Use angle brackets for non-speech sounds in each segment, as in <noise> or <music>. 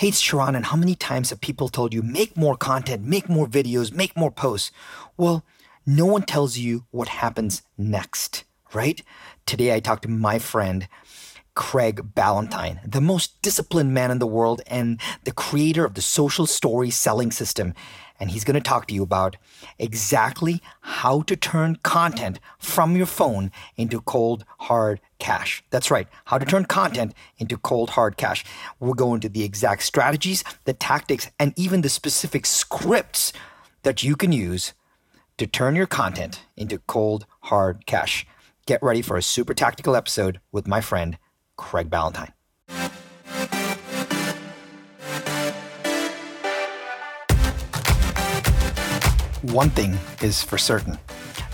Hey, Sharran, and how many times have people told you, make more content, make more videos, make more posts? Well, no one tells you what happens next, right? Today I talked to my friend, Craig Ballantyne, the most disciplined man in the world and the creator of the social story selling system. And he's going to talk to you about exactly how to turn content from your phone into cold, hard cash. That's right, how to turn content into cold, hard cash. We'll go into the exact strategies, the tactics, and even the specific scripts that you can use to turn your content into cold, hard cash. Get ready for a super tactical episode with my friend, Craig Ballantyne. One thing is for certain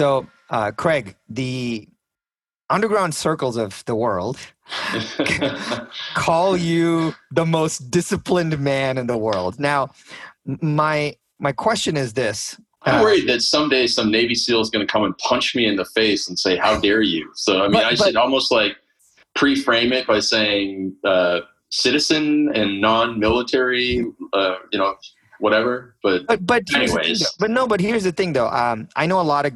So, uh, Craig, the underground circles of the world <laughs> call you the most disciplined man in the world. Now, my my question is this: I'm uh, worried that someday some Navy SEAL is going to come and punch me in the face and say, "How dare you?" So, I mean, but, I should almost like pre-frame it by saying uh, citizen and non-military, uh, you know, whatever. But but, but anyways, but no, but here's the thing, though. Um, I know a lot of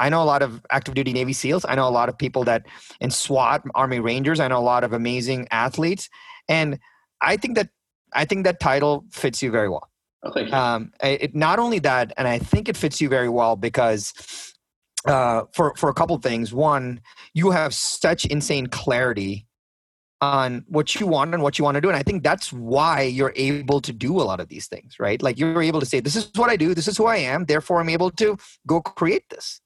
I know a lot of active duty Navy SEALs. I know a lot of people that in SWAT, Army Rangers. I know a lot of amazing athletes, and I think that I think that title fits you very well. Oh, thank you. Um, it, not only that, and I think it fits you very well because uh, for for a couple things. One, you have such insane clarity on what you want and what you want to do. And I think that's why you're able to do a lot of these things, right? Like you're able to say, this is what I do, this is who I am, therefore I'm able to go create this.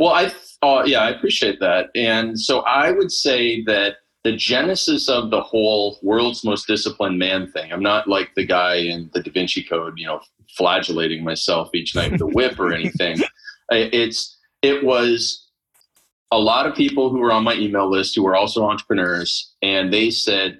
Well, I uh, yeah, I appreciate that. And so I would say that the genesis of the whole world's most disciplined man thing. I'm not like the guy in the Da Vinci Code, you know, flagellating myself each night with a whip or anything. <laughs> It's it was a lot of people who were on my email list who were also entrepreneurs, and they said,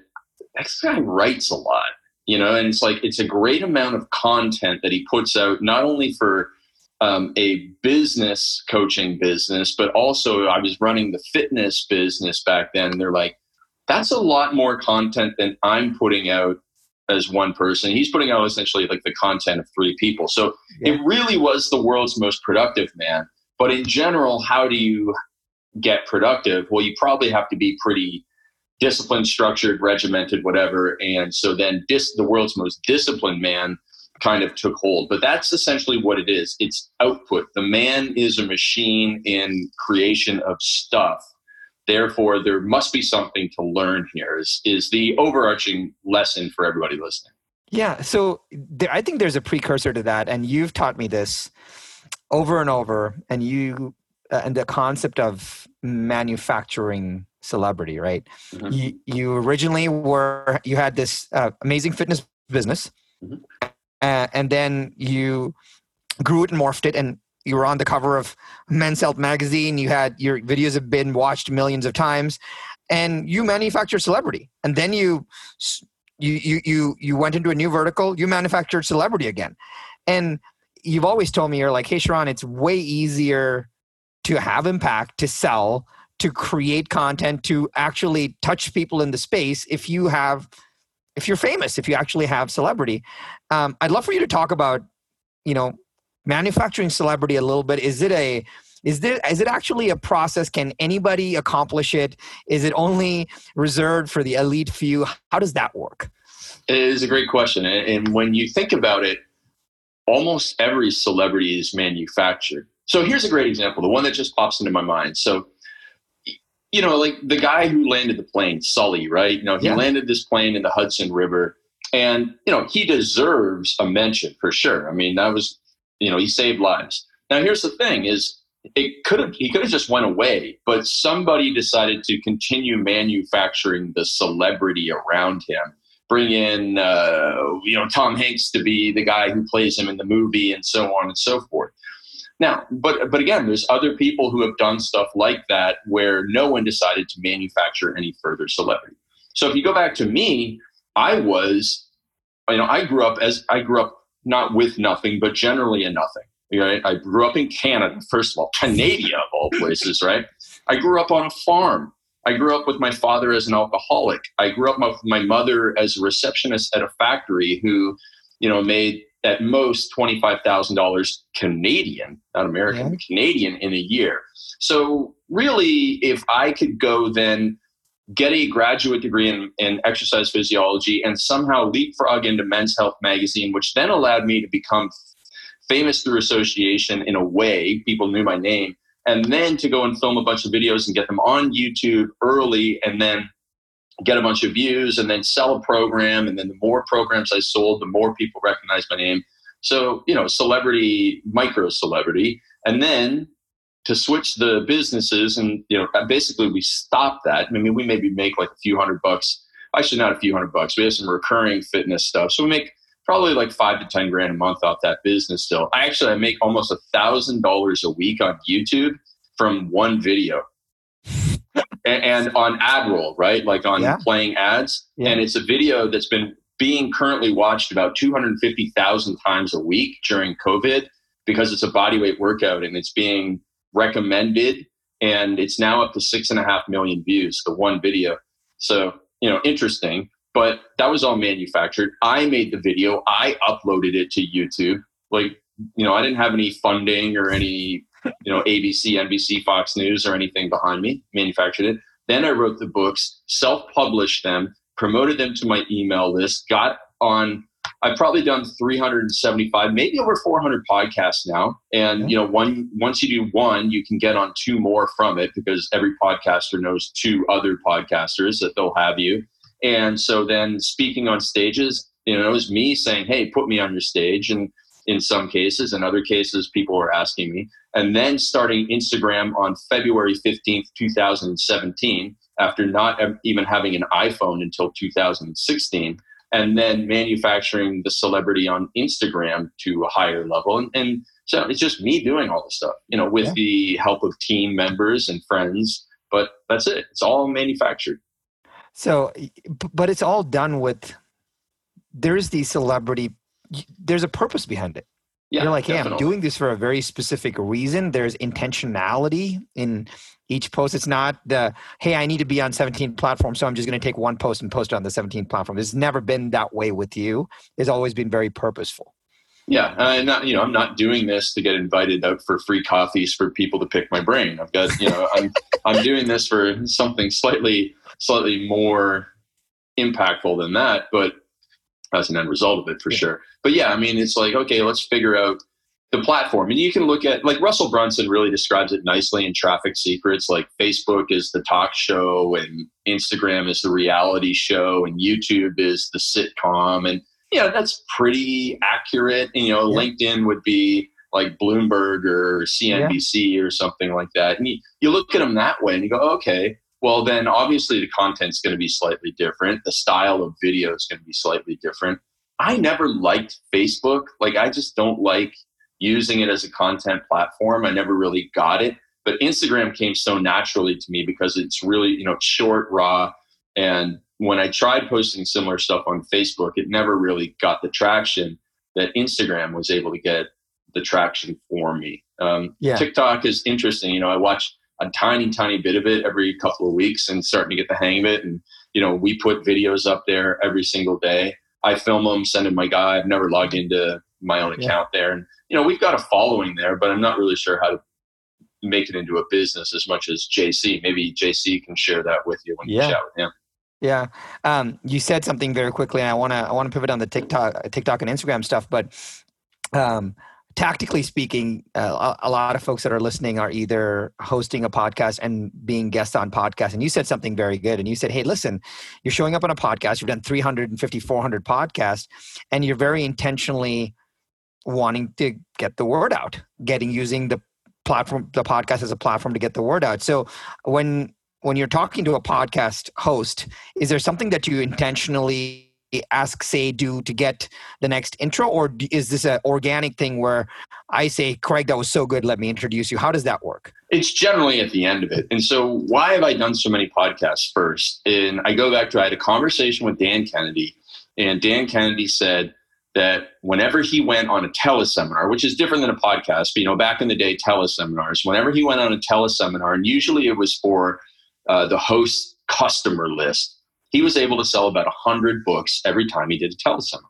"This guy writes a lot." You know, and it's like it's a great amount of content that he puts out, not only for um, a business coaching business, but also I was running the fitness business back then. They're like, that's a lot more content than I'm putting out as one person. He's putting out essentially like the content of three people. So yeah. it really was the world's most productive man. But in general, how do you get productive? Well, you probably have to be pretty disciplined, structured, regimented, whatever. And so then dis- the world's most disciplined man kind of took hold. But that's essentially what it is it's output. The man is a machine in creation of stuff. Therefore, there must be something to learn here, is, is the overarching lesson for everybody listening. Yeah. So there, I think there's a precursor to that. And you've taught me this over and over. And you, uh, and the concept of manufacturing celebrity, right? Mm-hmm. You, you originally were, you had this uh, amazing fitness business. Mm-hmm uh, and then you grew it and morphed it and you were on the cover of men's health magazine. You had your videos have been watched millions of times. And you manufactured celebrity. And then you you you you, you went into a new vertical. You manufactured celebrity again. And you've always told me you're like hey sharran it's way easier to have impact to sell to create content to actually touch people in the space if you have if you're famous, if you actually have celebrity. Um, I'd love for you to talk about, you know, manufacturing celebrity a little bit. Is it a is there is it actually a process? Can anybody accomplish it? Is it only reserved for the elite few? How does that work? It is a great question, and when you think about it, almost every celebrity is manufactured. So here's a great example, the one that just pops into my mind. So you know, like the guy who landed the plane, Sully, right? You know, he yeah. landed this plane in the Hudson River, and you know, he deserves a mention for sure. I mean, that was, you know, he saved lives. Now, here's the thing: is it could have he could have just went away, but somebody decided to continue manufacturing the celebrity around him. Bring in uh, you know Tom Hanks to be the guy who plays him in the movie, and so on and so forth. Now, but but again, there's other people who have done stuff like that where no one decided to manufacture any further celebrity. So if you go back to me, I was, you know, I grew up as I grew up not with nothing, but generally in nothing. Right? I grew up in Canada, first of all, Canada of all places, right? I grew up on a farm. I grew up with my father as an alcoholic. I grew up with my mother as a receptionist at a factory who, you know, made at most $25,000 Canadian, not American, yeah. Canadian in a year. So, really, if I could go then get a graduate degree in, in exercise physiology and somehow leapfrog into Men's Health magazine, which then allowed me to become famous through association in a way, people knew my name, and then to go and film a bunch of videos and get them on YouTube early and then get a bunch of views and then sell a program. And then the more programs I sold, the more people recognized my name. So, you know, celebrity, micro celebrity. And then to switch the businesses and, you know, uh, basically we stopped that. I mean, we maybe make like a few hundred bucks. Should not a few hundred bucks. We have some recurring fitness stuff. So we make probably like five to ten grand a month off that business still. I actually I make almost a thousand dollars a week on YouTube from one video. <laughs> and, and, on ad roll, right? Like on yeah. playing ads. Yeah. And it's a video that's been being currently watched about 250,000 times a week during COVID because it's a bodyweight workout and it's being recommended. And it's now up to six and a half million views, the one video. So, you know, interesting but that was all manufactured. I made the video, I uploaded it to YouTube. Like, you know, I didn't have any funding or any, you know, ABC, NBC, Fox News or anything behind me, manufactured it. Then I wrote the books, self published them, promoted them to my email list, got on. I've probably done 375, maybe over 400 podcasts now. And you know, one once you do one, you can get on two more from it because every podcaster knows two other podcasters that they'll have you. And so then speaking on stages, you know, it was me saying, hey, put me on your stage. And in some cases, in other cases, people were asking me. And then starting Instagram on February 15th, 2017, after not even having an iPhone until 2016, and then manufacturing the celebrity on Instagram to a higher level. And, and so it's just me doing all the stuff, you know, with yeah. the help of team members and friends. But that's it. It's all manufactured. So, but it's all done with. There's the celebrity. There's a purpose behind it. Yeah, You're like, hey, definitely. I'm doing this for a very specific reason. There's intentionality in each post. It's not the, hey, I need to be on 17 platforms, so I'm just going to take one post and post it on the 17 platform. It's never been that way with you. It's always been very purposeful. Yeah, I'm not. You know, I'm not doing this to get invited out for free coffees for people to pick my brain. I've got. You know, I'm <laughs> I'm doing this for something slightly slightly more impactful than that, but as an end result of it for yeah. sure. But yeah, I mean, it's like okay, let's figure out the platform, and you can look at like Russell Brunson really describes it nicely in Traffic Secrets. Like Facebook is the talk show, and Instagram is the reality show, and YouTube is the sitcom, and yeah, that's pretty accurate. And, you know, yeah. LinkedIn would be like Bloomberg or CNBC yeah. or something like that. And you, you look at them that way and you go, okay, well, then obviously the content's going to be slightly different. The style of video is going to be slightly different. I never liked Facebook. Like, I just don't like using it as a content platform. I never really got it. But Instagram came so naturally to me because it's really, you know, short, raw, and when I tried posting similar stuff on Facebook, it never really got the traction that Instagram was able to get the traction for me. Um, yeah. TikTok is interesting. You know, I watch a tiny, tiny bit of it every couple of weeks and starting to get the hang of it. And, you know, we put videos up there every single day. I film them, send them my guy. I've never logged into my own account yeah. there. And, you know, we've got a following there, but I'm not really sure how to make it into a business as much as JC. Maybe JC can share that with you when yeah. you chat with him. Yeah, um, you said something very quickly, and I want to I want to pivot on the TikTok, TikTok and Instagram stuff. But um, tactically speaking, uh, a, lot of folks that are listening are either hosting a podcast and being guests on podcasts. And you said something very good, and you said, "Hey, listen, you're showing up on a podcast. You've done 350, 400 podcasts, and you're very intentionally wanting to get the word out, getting using the platform the podcast as a platform to get the word out so when when you're talking to a podcast host is there something that you intentionally ask say do to get the next intro or is this an organic thing where i say craig that was so good let me introduce you. How does that work? It's generally at the end of it. And so why have i done so many podcasts first? And i go back to i had a conversation with dan kennedy and dan kennedy said that whenever he went on a teleseminar, which is different than a podcast, but you know, back in the day, teleseminars, whenever he went on a teleseminar, and usually it was for uh, the host customer list, he was able to sell about 100 books every time he did a teleseminar.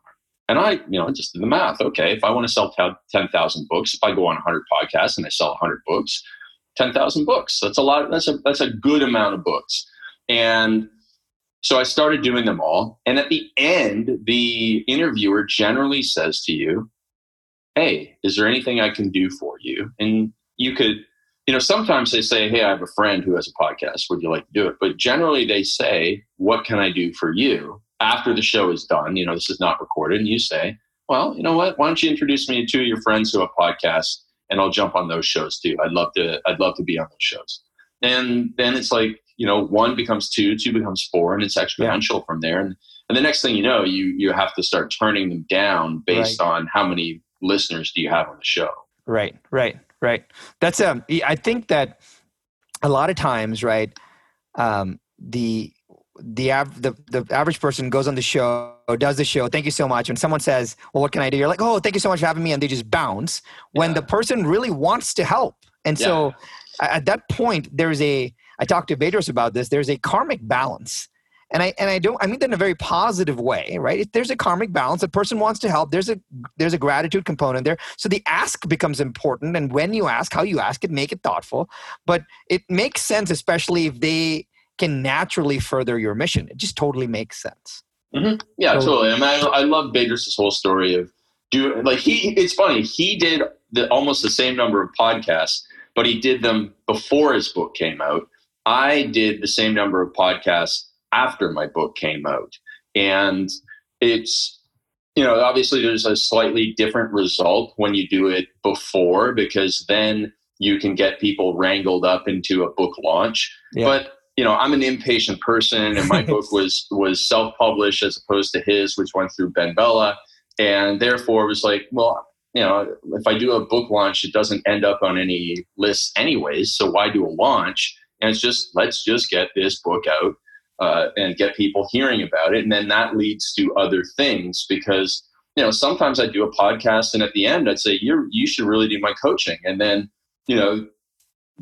And I, you know, I just did the math. Okay, if I want to sell 10,000 books, if I go on 100 podcasts and I sell 100 books, 10,000 books. That's a lot. That's a that's a good amount of books. And so I started doing them all. And at the end, the interviewer generally says to you, Hey, is there anything I can do for you? And you could, you know, sometimes they say, Hey, I have a friend who has a podcast. Would you like to do it? But generally they say, What can I do for you? After the show is done, you know, this is not recorded. And you say, Well, you know what? Why don't you introduce me to two of your friends who have podcasts and I'll jump on those shows too. I'd love to, I'd love to be on those shows. And then it's like, you know, one becomes two, two becomes four, and it's exponential yeah. from there. And, and the next thing you know, you you have to start turning them down based right. on how many listeners do you have on the show. Right, right, right. That's um. I think that a lot of times, right, um, the the, av- the the average person goes on the show, does the show. Thank you so much. When someone says, "Well, what can I do?" You're like, "Oh, thank you so much for having me," and they just bounce. When yeah. the person really wants to help, and yeah. so at that point, there's a I talked to Bedros about this. There's a karmic balance. And I and I don't I mean that in a very positive way, right? If there's a karmic balance, a person wants to help. There's a there's a gratitude component there. So the ask becomes important, and when you ask, how you ask it, make it thoughtful. But it makes sense, especially if they can naturally further your mission. It just totally makes sense. Mm-hmm. Yeah, so, totally. I mean, I, I love Bedros' whole story of do like he. It's funny. He did the, almost the same number of podcasts, but he did them before his book came out I did the same number of podcasts after my book came out. And it's, you know, obviously there's a slightly different result when you do it before because then you can get people wrangled up into a book launch. Yeah. But you know, I'm an impatient person, and my book <laughs> was was self published as opposed to his, which went through BenBella, and therefore was like, well, you know, if I do a book launch, it doesn't end up on any lists anyways. So why do a launch? and it's just let's just get this book out uh, and get people hearing about it. And then that leads to other things because you know sometimes i do a podcast and at the end i'd say you you should really do my coaching. And then you know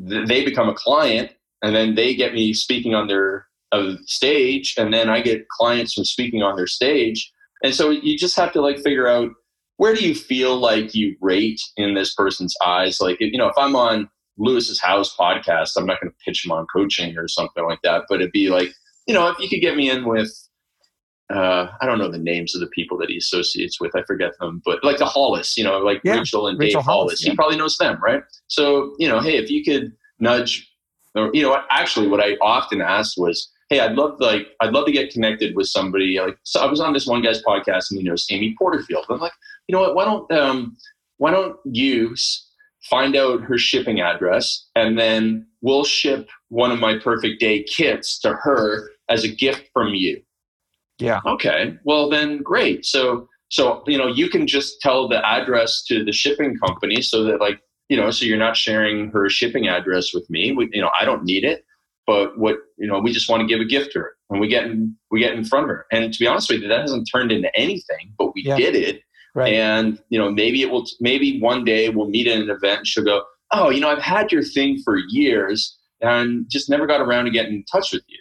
th- they become a client and then they get me speaking on their uh, stage and then i get clients from speaking on their stage. And so you just have to like figure out where do you feel like you rate in this person's eyes? Like you know if i'm on Lewis Howes' podcast. I'm not going to pitch him on coaching or something like that, but it'd be like, you know, if you could get me in with, uh, I don't know the names of the people that he associates with. I forget them, but like the Hollis, you know, like yeah, Rachel and Rachel Dave Hollis, Hollis yeah. he probably knows them, right? So, you know, hey, if you could nudge, or you know, actually, what I often asked was, hey, I'd love like I'd love to get connected with somebody. Like, so I was on this one guy's podcast, and he knows Amy Porterfield. I'm like, you know what? Why don't um, why don't you find out her shipping address, and then we'll ship one of my perfect day kits to her as a gift from you. Yeah. Okay. Well, then great. So, so, you know, you can just tell the address to the shipping company so that like, you know, so you're not sharing her shipping address with me. We, you know, I don't need it, but what, you know, we just want to give a gift to her and we get in, we get in front of her. And to be honest with you, that hasn't turned into anything, but we yeah. did it Right. And you know, maybe it will. Maybe one day we'll meet at an event. and She'll go, "Oh, you know, I've had your thing for years, and just never got around to getting in touch with you."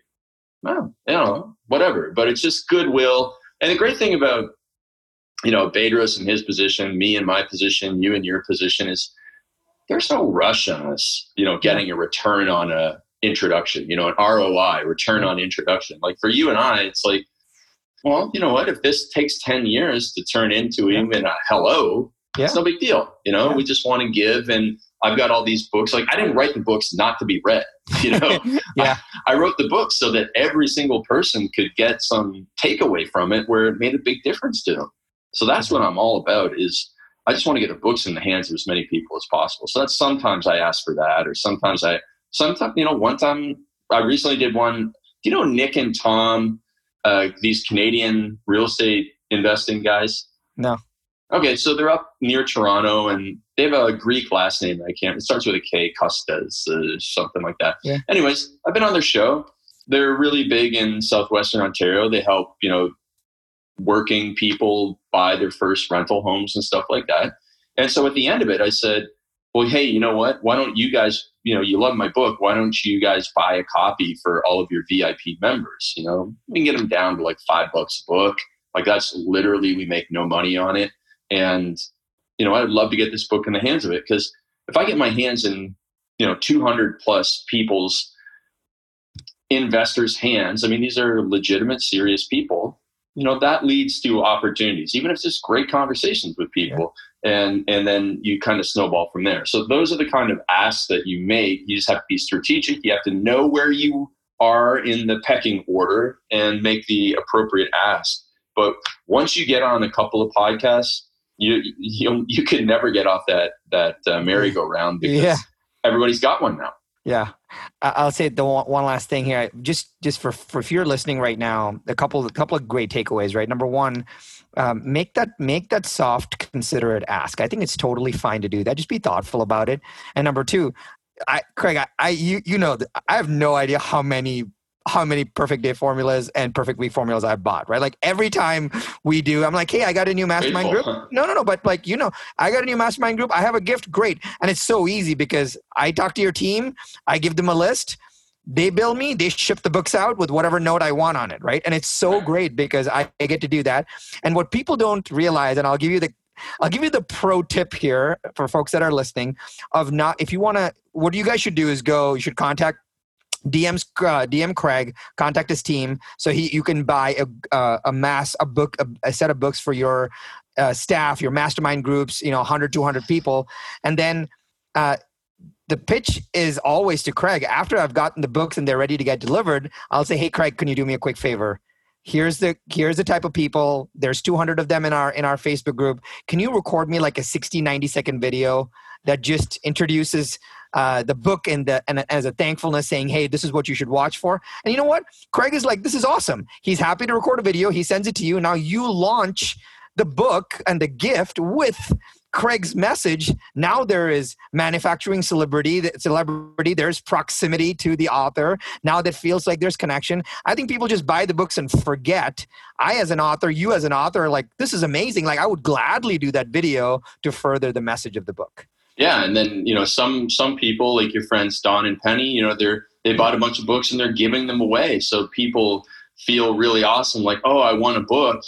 Well, you know, whatever. But it's just goodwill. And the great thing about you know Bedros and his position, me and my position, you and your position is there's no rush on us. You know, getting a return on a introduction. You know, an ROI, return on introduction. Like for you and I, it's like well, you know what? If this takes 10 years to turn into even a hello, yeah. it's no big deal. You know, yeah. we just want to give. And I've got all these books. Like, I didn't write the books not to be read. <laughs> You know, <laughs> yeah. I, I, wrote the books so that every single person could get some takeaway from it where it made a big difference to them. So that's what I'm all about is, I just want to get the books in the hands of as many people as possible. So that's sometimes I ask for that, or sometimes I, sometimes, you know, one time I recently did one, you know, Nick and Tom, uh, these Canadian real estate investing guys? No. Okay, so they're up near Toronto and they have a Greek last name. I can't, it starts with a K, Costas, uh, something like that. Yeah. Anyways, I've been on their show. They're really big in southwestern Ontario. They help, you know, working people buy their first rental homes and stuff like that. And so at the end of it, I said, well, hey, you know what? Why don't you guys, you know, you love my book. Why don't you guys buy a copy for all of your VIP members? You know, we can get them down to like five bucks a book. Like that's literally, we make no money on it. And, you know, I'd love to get this book in the hands of it because if I get my hands in, you know, 200 plus people's investors' hands, I mean, these are legitimate, serious people you know that leads to opportunities even if it's just great conversations with people yeah. and and then you kind of snowball from there. So those are the kind of asks that you make. You just have to be strategic. You have to know where you are in the pecking order and make the appropriate ask. But once you get on a couple of podcasts you you, you can never get off that that uh, merry-go-round because yeah. everybody's got one now yeah, I'll say the one last thing here. Just just for, for if you're listening right now, a couple a couple of great takeaways. Right, number one, um, make that make that soft, considerate ask. I think it's totally fine to do that. Just be thoughtful about it. And number two, I Craig, I, I you you know I have no idea how many how many perfect day formulas and perfect week formulas I've bought, right? Like every time we do, I'm like, hey, I got a new mastermind group. <laughs> No, no, no. But like, you know, I got a new mastermind group. I have a gift. Great. And it's so easy because I talk to your team, I give them a list. They bill me, they ship the books out with whatever note I want on it, right? And it's so great because I get to do that. And what people don't realize, and I'll give you the I'll give you the pro tip here for folks that are listening of not if you want to what you guys should do is go you should contact DM's uh, DM Craig, contact his team so he you can buy a uh, a mass a book a, a, set of books for your uh, staff, your mastermind groups, you know, 100 200 people, and then uh, the pitch is always to Craig. After I've gotten the books and they're ready to get delivered, I'll say, "Hey, Craig, can you do me a quick favor?" here's the here's the type of people there's 200 of them in our in our facebook group can you record me like a 60 90 second video that just introduces uh, the book and, the, and as a thankfulness saying, hey, this is what you should watch for. And you know what? Craig is like, this is awesome. He's happy to record a video. He sends it to you. Now you launch the book and the gift with Craig's message. Now there is manufacturing celebrity, celebrity. There's proximity to the author. Now that feels like there's connection. I think people just buy the books and forget. I, as an author, you as an author, like this is amazing. Like I would gladly do that video to further the message of the book. Yeah, and then you know some some people like your friends Don and Penny, you know they're they bought a bunch of books and they're giving them away, so people feel really awesome. Like, oh, I want a book,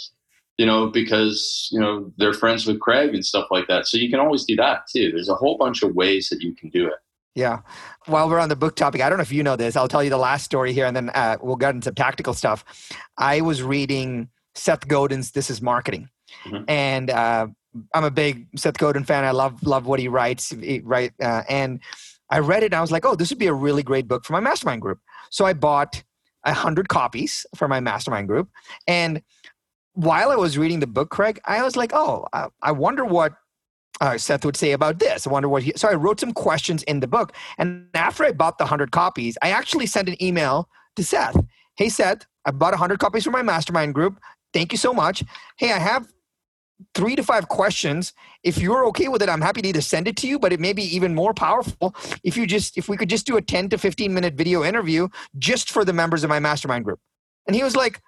you know, because you know they're friends with Craig and stuff like that. So you can always do that too. There's a whole bunch of ways that you can do it. Yeah. While we're on the book topic, I don't know if you know this. I'll tell you the last story here, and then uh, we'll get into tactical stuff. I was reading Seth Godin's "This Is Marketing," mm-hmm. and uh, I'm a big Seth Godin fan. I love love what he writes. He, right, uh, and I read it. and I was like, oh, this would be a really great book for my mastermind group. So I bought a hundred copies for my mastermind group. And while I was reading the book, Craig, I was like, oh, I, I wonder what uh, Seth would say about this. I wonder what he. So I wrote some questions in the book. And after I bought the hundred copies, I actually sent an email to Seth. Hey, Seth, I bought hundred copies for my mastermind group. Thank you so much. Hey, I have three to five questions. If you're okay with it, I'm happy to either send it to you, but it may be even more powerful if you just if we could just do a 10 to 15 minute video interview just for the members of my mastermind group. And he was like,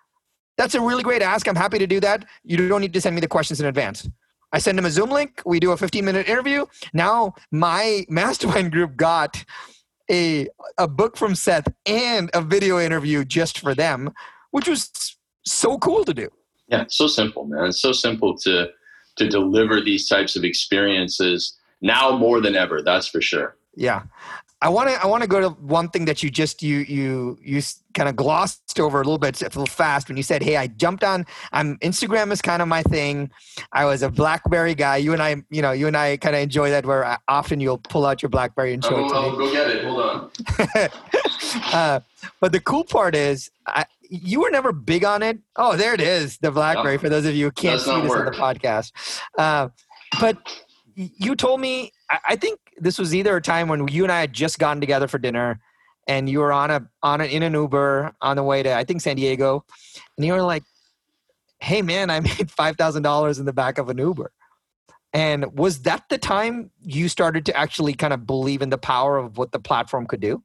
That's a really great ask. I'm happy to do that. You don't need to send me the questions in advance. I send him a Zoom link. We do a 15 minute interview. Now my <laughs> mastermind group got a a book from Seth and a video interview just for them, which was so cool to do. Yeah, so simple, man. It's so simple to to deliver these types of experiences now more than ever. That's for sure. Yeah, I want to I want to go to one thing that you just you you you kind of glossed over a little bit a little fast when you said, "Hey, I jumped on. I'm Instagram is kind of my thing. I was a BlackBerry guy. You and I, you know, you and I kind of enjoy that. Where often you'll pull out your BlackBerry and show oh, it to I'll me. Go get it. Hold on. <laughs> uh, but the cool part is, I, you were never big on it. Oh, there it is, the BlackBerry. No, for those of you who can't see this work. on the podcast, uh, but you told me, I think this was either a time when you and I had just gotten together for dinner and you were on a on an in an Uber on the way to I think San Diego, and you were like, "Hey man, I <laughs> made five thousand dollars in the back of an Uber." And was that the time you started to actually kind of believe in the power of what the platform could do?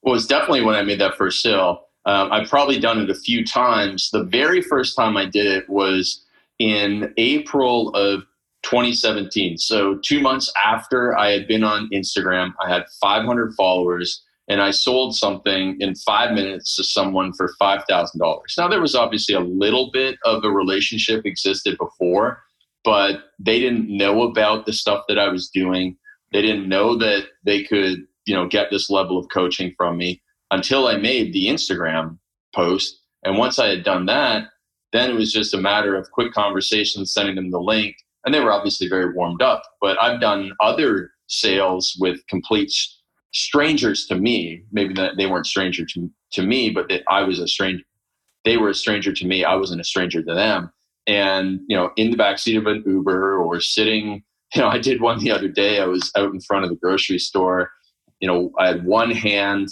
Well, it's definitely when I made that first sale. Um, I've probably done it a few times. The very first time I did it was in April of 2017. So, two months after I had been on Instagram, I had 500 followers and I sold something in five minutes to someone for $5,000. Now, there was obviously a little bit of a relationship existed before, but they didn't know about the stuff that I was doing. They didn't know that they could, you know, get this level of coaching from me until I made the Instagram post. And once I had done that, then it was just a matter of quick conversations, sending them the link. And they were obviously very warmed up. But I've done other sales with complete strangers to me. Maybe that they weren't stranger to, to me, but that I was a stranger. They were a stranger to me. I wasn't a stranger to them and you know in the backseat of an uber or sitting <laughs> you know i did one the other day i was out in front of the grocery store you know i had one hand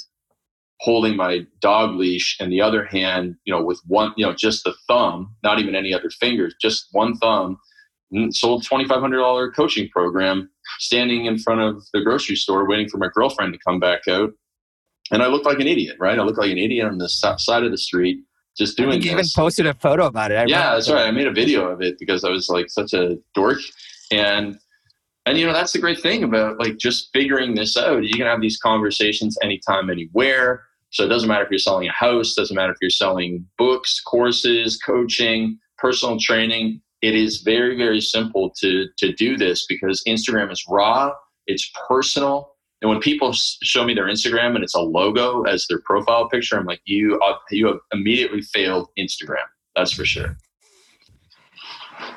holding my dog leash and the other hand you know with one you know just the thumb not even any other fingers just one thumb mm, sold $2500 coaching program standing in front of the grocery store waiting for my girlfriend to come back out and i looked like an idiot right i looked like an idiot on the side of the street just doing. You even posted a photo about it. I yeah, that's right. I made a video of it because I was like such a dork, and and you know that's the great thing about like just figuring this out. You can have these conversations anytime, anywhere. So it doesn't matter if you're selling a house, doesn't matter if you're selling books, courses, coaching, personal training. It is very very simple to to do this because Instagram is raw, it's personal, and when people show me their Instagram and it's a logo as their profile picture, I'm like, you uh, you have immediately failed Instagram. That's for sure.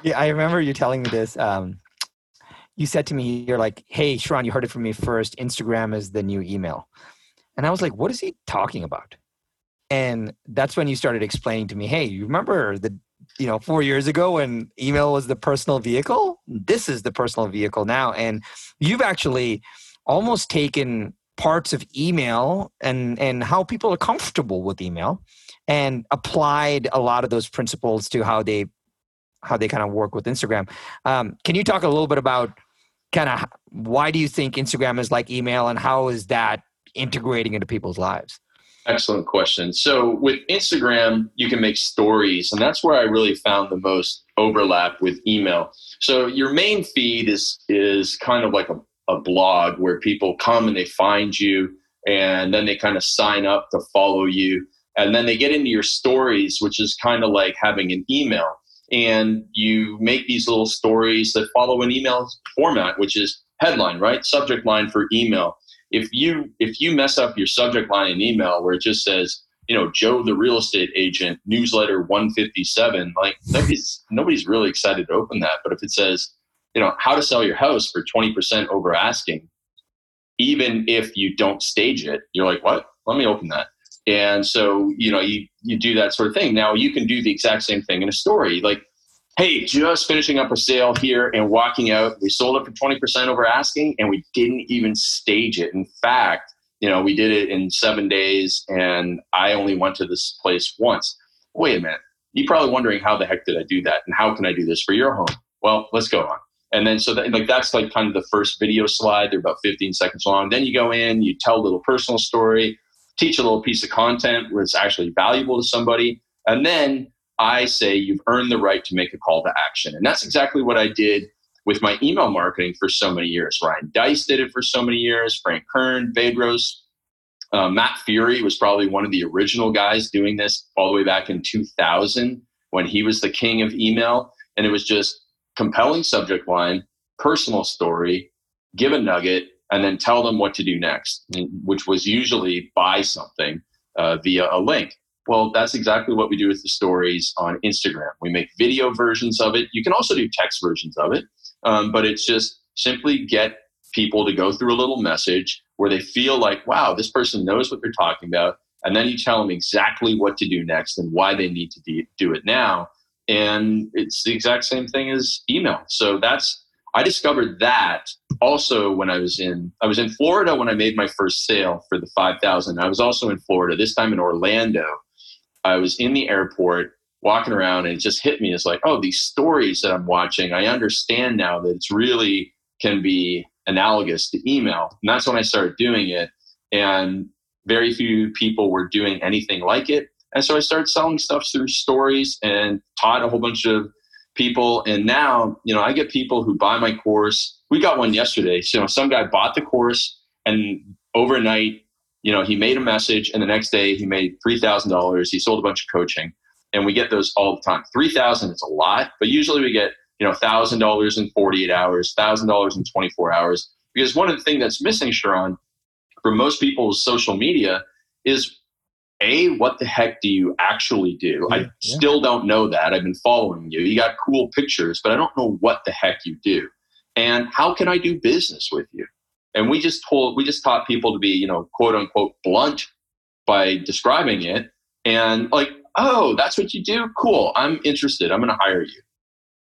Yeah, I remember you telling me this. Um, you said to me, you're like, "Hey, Sharran, you heard it from me first. Instagram is the new email," and I was like, "What is he talking about?" And that's when you started explaining to me, "Hey, you remember the you know four years ago when email was the personal vehicle? This is the personal vehicle now, and you've actually." almost taken parts of email and and how people are comfortable with email and applied a lot of those principles to how they how they kind of work with instagram um, can you talk a little bit about kind of why do you think instagram is like email and how is that integrating into people's lives. Excellent question. So with instagram you can make stories and that's where i really found the most overlap with email. So your main feed is is kind of like a a blog where people come and they find you and then they kind of sign up to follow you and then they get into your stories which is kind of like having an email. And you make these little stories that follow an email format which is headline right? Subject line for email if you if you mess up your subject line in email where it just says you know joe the real estate agent newsletter 157 like nobody's nobody's really excited to open that. But if it says you know how to sell your house for 20% over asking even if you don't stage it you're like what? Let me open that. And so you know you you do that sort of thing. Now you can do the exact same thing in a story. Like hey just finishing up a sale here and walking out. We sold it for 20% over asking and we didn't even stage it. In fact you know we did it in seven days and i only went to this place once. Wait a minute. You're probably wondering how the heck did i do that? And how can i do this for your home? Well let's go on. And then so that, like that's like kind of the first video slide. They're about 15 seconds long. Then you go in, you tell a little personal story, teach a little piece of content where it's actually valuable to somebody, and then I say you've earned the right to make a call to action. And that's exactly what I did with my email marketing for so many years. Ryan Deiss did it for so many years. Frank Kern, Bedros, uh, Matt Furey was probably one of the original guys doing this all the way back in 2000 when he was the king of email. And it was just compelling subject line, personal story, give a nugget, and then tell them what to do next, which was usually buy something uh, via a link. Well, that's exactly what we do with the stories on Instagram. We make video versions of it. You can also do text versions of it, um, but it's just simply get people to go through a little message where they feel like, wow, this person knows what they're talking about. And then you tell them exactly what to do next and why they need to do it now and it's the exact same thing as email. So that's I discovered that also when I was in I was in Florida when I made my first sale for the 5000. I was also in Florida this time in Orlando. I was in the airport walking around and it just hit me as like, oh, these stories that I'm watching, I understand now that it's really can be analogous to email. And that's when I started doing it. And very few people were doing anything like it. And so I started selling stuff through stories and taught a whole bunch of people. And now, you know, I get people who buy my course. We got one yesterday. So some guy bought the course and overnight, you know, he made a message and the next day he made $3,000. He sold a bunch of coaching and we get those all the time. 3000 is a lot, but usually we get, you know, $1,000 in 48 hours, $1,000 in 24 hours. Because one of the things that's missing, Sharran, for most people's social media is a what the heck do you actually do yeah, i yeah. still don't know that i've been following you you got cool pictures but i don't know what the heck you do and how can i do business with you and we just told we just taught people to be you know quote unquote blunt by describing it and like oh that's what you do cool i'm interested i'm going to hire you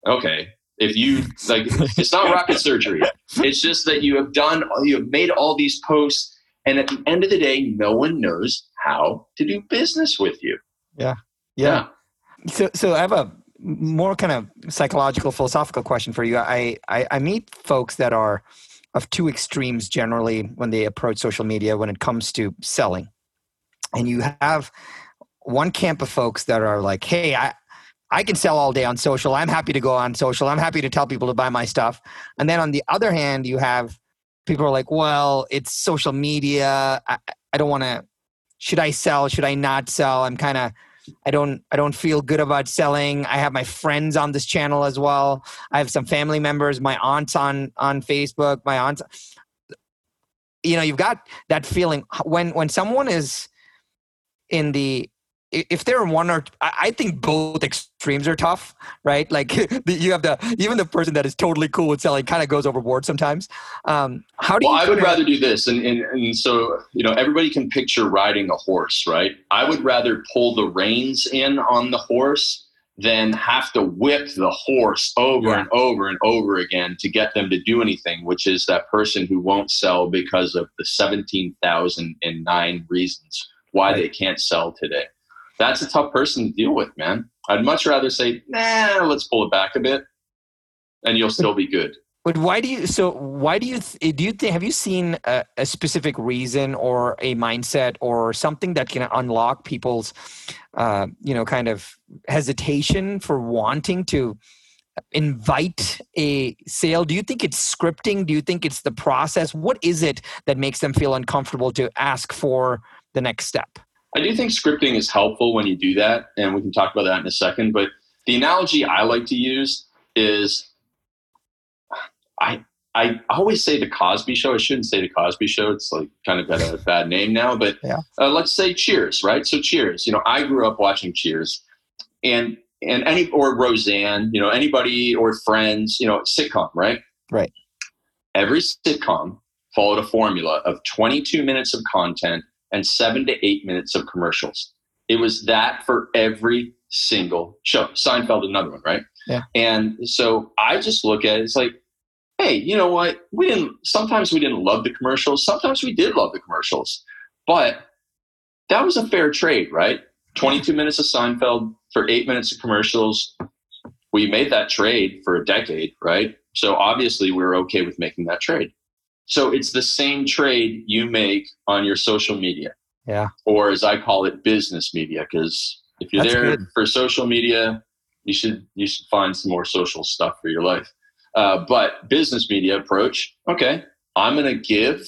okay if you like it's not rocket surgery it's just that you have done you have made all these posts and at the end of the day, no one knows how to do business with you. Yeah. Yeah. yeah. So, so I have a more kind of psychological, philosophical question for you. I, I, I meet folks that are of two extremes generally when they approach social media when it comes to selling. And you have one camp of folks that are like, hey, I, I can sell all day on social. I'm happy to go on social. I'm happy to tell people to buy my stuff. And then on the other hand, you have people are like, well, it's social media. I, I don't want to. Should I sell? Should I not sell? I'm kind of. I don't. I don't feel good about selling. I have my friends on this channel as well. I have some family members. My aunts on on Facebook. My aunts. You know, you've got that feeling when when someone is in the if they're one or I think both extremes are tough, right? Like <laughs> you have the even the person that is totally cool with selling kind of goes overboard sometimes. Um, how do well, you? I would rather do this, and, and and so you know everybody can picture riding a horse, right? I would rather pull the reins in on the horse than have to whip the horse over yeah. and over and over again to get them to do anything, which is that person who won't sell because of the seventeen thousand and nine reasons why right. they can't sell today that's a tough person to deal with, man. I'd much rather say, nah, let's pull it back a bit, and you'll still be good. But why do you? So why do you? Do you? Have you seen a, a specific reason or a mindset or something that can unlock people's, uh, you know, kind of hesitation for wanting to invite a sale? Do you think it's scripting? Do you think it's the process? What is it that makes them feel uncomfortable to ask for the next step? I do think scripting is helpful when you do that, and we can talk about that in a second. But the analogy I like to use is I I always say the Cosby Show. I shouldn't say the Cosby Show. It's like kind of got a bad name now. But yeah. uh, let's say Cheers, right? So Cheers. You know, I grew up watching Cheers, and and any or Roseanne. You know, anybody or Friends. You know, sitcom, right? Right. Every sitcom followed a formula of 22 minutes of content and seven to eight minutes of commercials. It was that for every single show. Seinfeld, another one, right? Yeah. And so I just look at it, it's like, hey, you know what? We didn't, sometimes we didn't love the commercials. Sometimes we did love the commercials. But that was a fair trade, right? 22 minutes of Seinfeld for eight minutes of commercials. We made that trade for a decade, right? So obviously we we're okay with making that trade. So it's the same trade you make on your social media. Yeah. Or as I call it, business media. Because if you're That's there good. for social media, you should you should find some more social stuff for your life. Uh, but business media approach, okay, I'm going to give,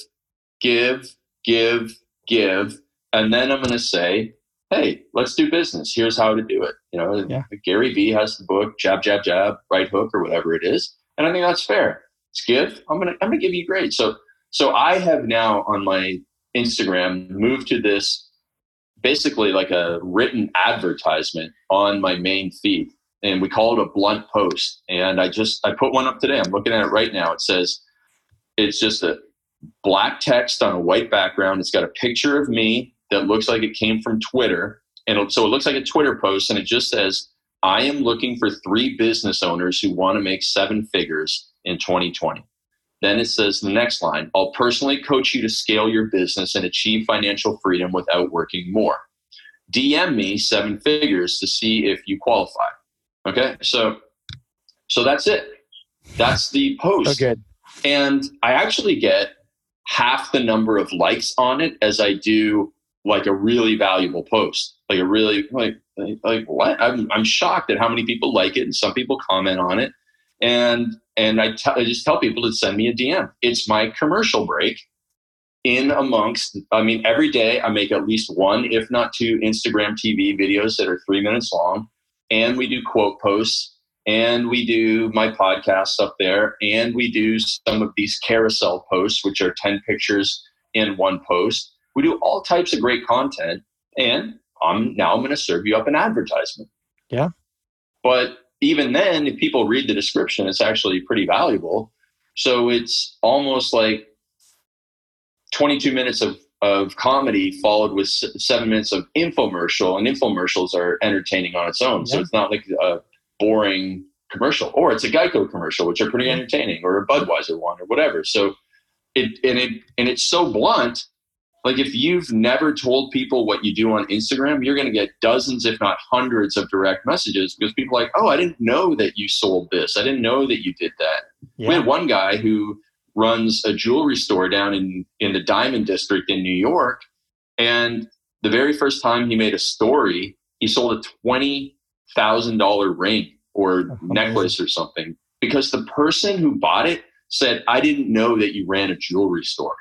give, give, give, and then I'm going to say, hey, let's do business. Here's how to do it. You know, yeah. Gary Vee has the book, jab, jab, jab, right hook, or whatever it is, and I think that's fair. Give. I'm gonna I'm gonna give you grade. So so I have now on my Instagram moved to this basically like a written advertisement on my main feed and we call it a blunt post and i just i put one up today i'm looking at it right now it says it's just a black text on a white background it's got a picture of me that looks like it came from twitter and so it looks like a twitter post and it just says I am looking for three business owners who want to make seven figures in 2020. Then it says the next line I'll personally coach you to scale your business and achieve financial freedom without working more. DM me seven figures to see if you qualify. Okay, so so that's it. That's the post. So good. And I actually get half the number of likes on it as I do like a really valuable post. Like a really like like what? I'm I'm shocked at how many people like it and some people comment on it. And and I, t- I just tell people to send me a DM. It's my commercial break in amongst i mean every day i make at least one if not two instagram tv videos that are three minutes long and we do quote posts and we do my podcasts up there and we do some of these carousel posts which are 10 pictures in one post we do all types of great content and i'm now i'm going to serve you up an advertisement. Yeah. But even then if people read the description it's actually pretty valuable. So it's almost like 22 minutes of of comedy followed with seven minutes of infomercial and infomercials are entertaining on its own. Yeah. so it's not like a boring commercial or it's a geico commercial which are pretty entertaining or a budweiser one or whatever. So it and it and it's so blunt like if you've never told people what you do on instagram you're going to get dozens if not hundreds of direct messages because people are like oh i didn't know that you sold this i didn't know that you did that yeah. we had one guy who runs a jewelry store down in in the Diamond District in New York, and the very first time he made a story, he sold a twenty thousand dollar ring or necklace or something because the person who bought it said, "I didn't know that you ran a jewelry store."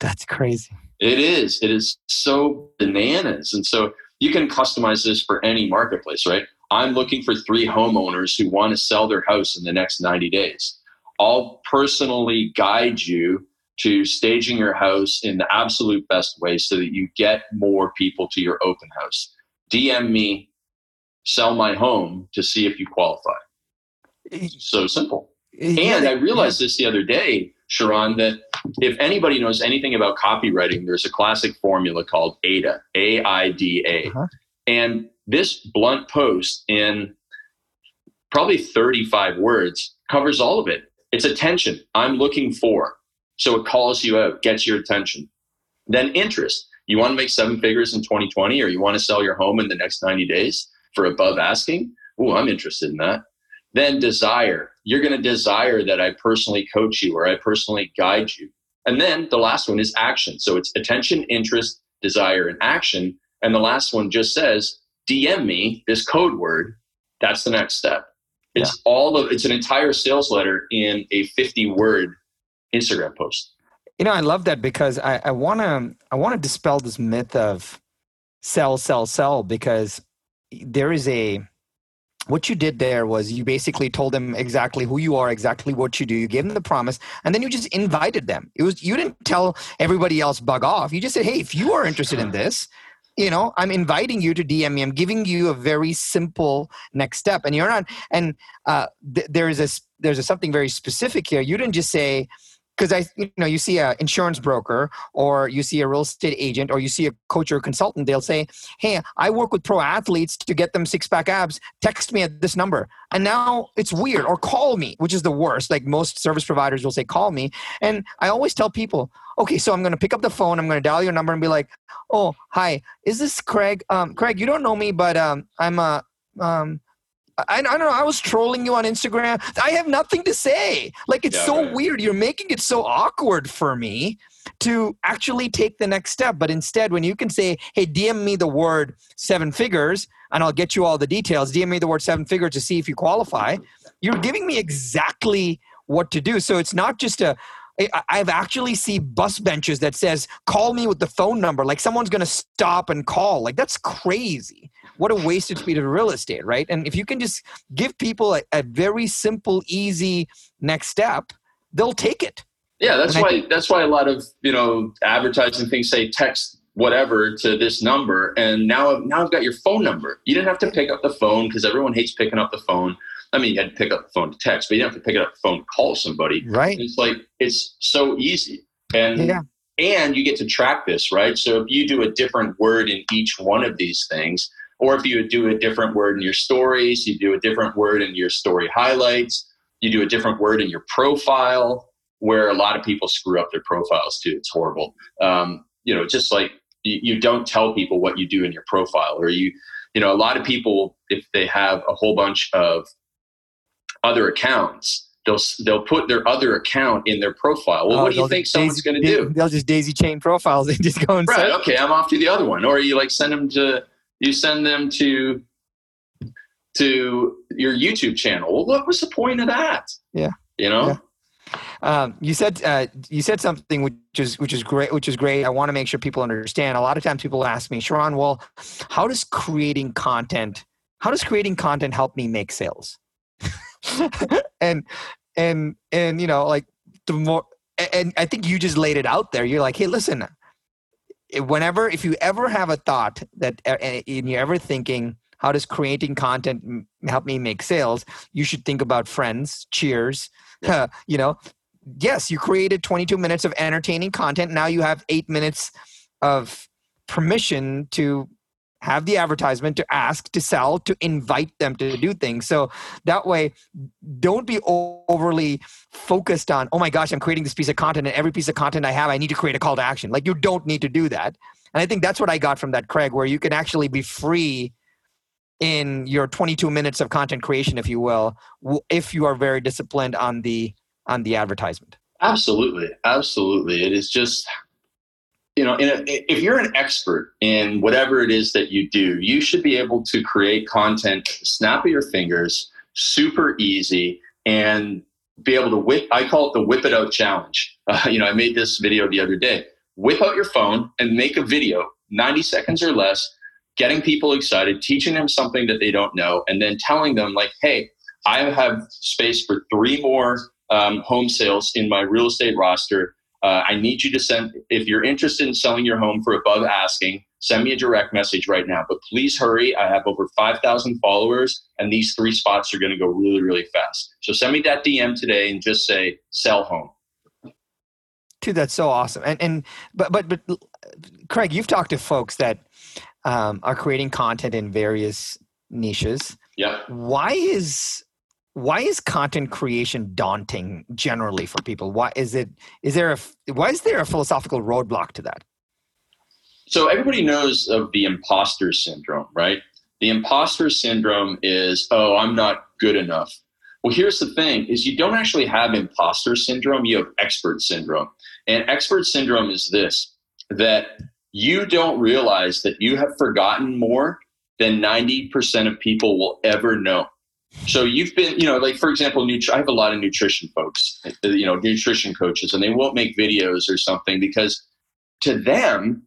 That's crazy. It is. It is so bananas, and so you can customize this for any marketplace, right? I'm looking for three homeowners who want to sell their house in the next 90 days. I'll personally guide you to staging your house in the absolute best way so that you get more people to your open house. DM me, sell my home to see if you qualify. So simple. And I realized this the other day, Sharran, that if anybody knows anything about copywriting, there's a classic formula called AIDA, A I D A. Uh-huh. And this blunt post in probably 35 words covers all of it. It's attention. I'm looking for. So it calls you out, gets your attention. Then interest. You want to make seven figures in 2020 or you want to sell your home in the next 90 days for above asking? Oh, I'm interested in that. Then desire. You're going to desire that I personally coach you or I personally guide you. And then the last one is action. So it's attention, interest, desire, and action. And the last one just says, DM me this code word. That's the next step. It's yeah. all of it's an entire sales letter in a 50 word Instagram post. You know, I love that because I, I wanna I wanna dispel this myth of sell, sell, sell because there is a what you did there was you basically told them exactly who you are exactly what you do. You gave them the promise and then you just invited them. It was you didn't tell everybody else bug off. You just said hey if you are interested in this you know i'm inviting you to dm me. I'm giving you a very simple next step. And you're not and uh, th- there is a there's a something very specific here. You didn't just say because I, you know, you see an insurance broker or you see a real estate agent or you see a coach or a consultant, they'll say, Hey, I work with pro athletes to get them six pack abs. Text me at this number. And now it's weird. Or call me, which is the worst. Like most service providers will say, Call me. And I always tell people, Okay, so I'm going to pick up the phone. I'm going to dial your number and be like, Oh, hi, is this Craig? Um, Craig, you don't know me, but um, I'm a, um, I, I don't know. I was trolling you on Instagram. I have nothing to say. Like it's yeah, so right. weird. You're making it so awkward for me to actually take the next step. But instead, when you can say, "Hey, DM me the word seven figures," and I'll get you all the details. DM me the word seven figures to see if you qualify. You're giving me exactly what to do. So it's not just a I've actually see bus benches that says call me with the phone number like someone's going to stop and call like that's crazy what a wasted speed of real estate, right? And if you can just give people a, a very simple, easy next step, they'll take it. Yeah, that's and why think, that's why a lot of you know advertising things say text whatever to this number, and now now I've got your phone number. You didn't have to pick up the phone because everyone hates picking up the phone. I mean, you had to pick up the phone to text, but you didn't have to pick up the phone to call somebody. Right. It's like it's so easy, and yeah. and you get to track this, right? So if you do a different word in each one of these things, Or if you do a different word in your stories, you do a different word in your story highlights, you do a different word in your profile, where a lot of people screw up their profiles too. It's horrible. Um, you know, just like you, you don't tell people what you do in your profile, or you, you know, a lot of people, if they have a whole bunch of other accounts, they'll they'll put their other account in their profile. Well, oh, what do you think someone's going to do? They'll just daisy chain profiles <laughs> and just go and right. Say, okay, I'm off to the other one, or you like send them to you send them to to your YouTube channel. Well, what was the point of that? Yeah, you know. Yeah. Um, you said uh, you said something which is which is great. Which is great. I want to make sure people understand. A lot of times people ask me, Sharran, well, how does creating content? How does creating content help me make sales? <laughs> and and and you know, like the more. And I think you just laid it out there. You're like, hey, listen. Whenever, if you ever have a thought that, and you're ever thinking, how does creating content help me make sales? You should think about friends, cheers, <laughs> you know, yes, you created 22 minutes of entertaining content. Now you have eight minutes of permission to have the advertisement to ask to sell to invite them to do things. So that way don't be overly focused on oh my gosh i'm creating this piece of content and every piece of content i have i need to create a call to action. Like you don't need to do that. And i think that's what i got from that craig where you can actually be free in your 22 minutes of content creation if you will if you are very disciplined on the on the advertisement. Absolutely. Absolutely. It is just you know a, if you're an expert in whatever it is that you do you should be able to create content snap of your fingers super easy and be able to whip i call it the whip it out challenge uh, you know i made this video the other day whip out your phone and make a video 90 seconds or less getting people excited, teaching them something that they don't know, and then telling them, like, hey, I have space for three more um, home sales in my real estate roster. Uh, I need you to send, if you're interested in selling your home for above asking, send me a direct message right now. But please hurry. I have over 5,000 followers, and these three spots are going to go really, really fast. So send me that DM today and just say, sell home. Dude, that's so awesome. And, and, but, but, but, Craig, you've talked to folks that um, are creating content in various niches. Yeah. Why is why is content creation daunting generally for people? Why is it? Is there a why is there a philosophical roadblock to that? So everybody knows of the imposter syndrome, right? The imposter syndrome is, oh, I'm not good enough. Well, here's the thing is you don't actually have imposter syndrome, you have expert syndrome. And expert syndrome is this that you don't realize that you have forgotten more than 90% of people will ever know. So you've been, you know, like for example, nut- I have a lot of nutrition folks, uh, you know, nutrition coaches, and they won't make videos or something because to them,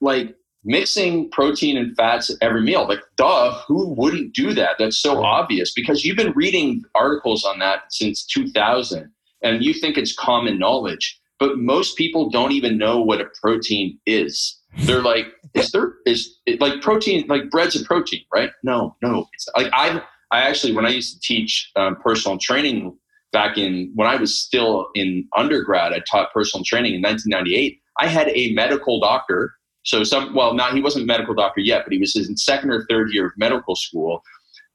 like mixing protein and fats at every meal, like duh, who wouldn't do that? That's so obvious because you've been reading articles on that since 2000 and you think it's common knowledge but most people don't even know what a protein is. They're like, is there is it like protein like bread's a protein, right? No, no. It's like I I actually when I used to teach um, personal training back in when I was still in undergrad, I taught personal training in 1998. I had a medical doctor. So some well, now he wasn't a medical doctor yet, but he was in second or third year of medical school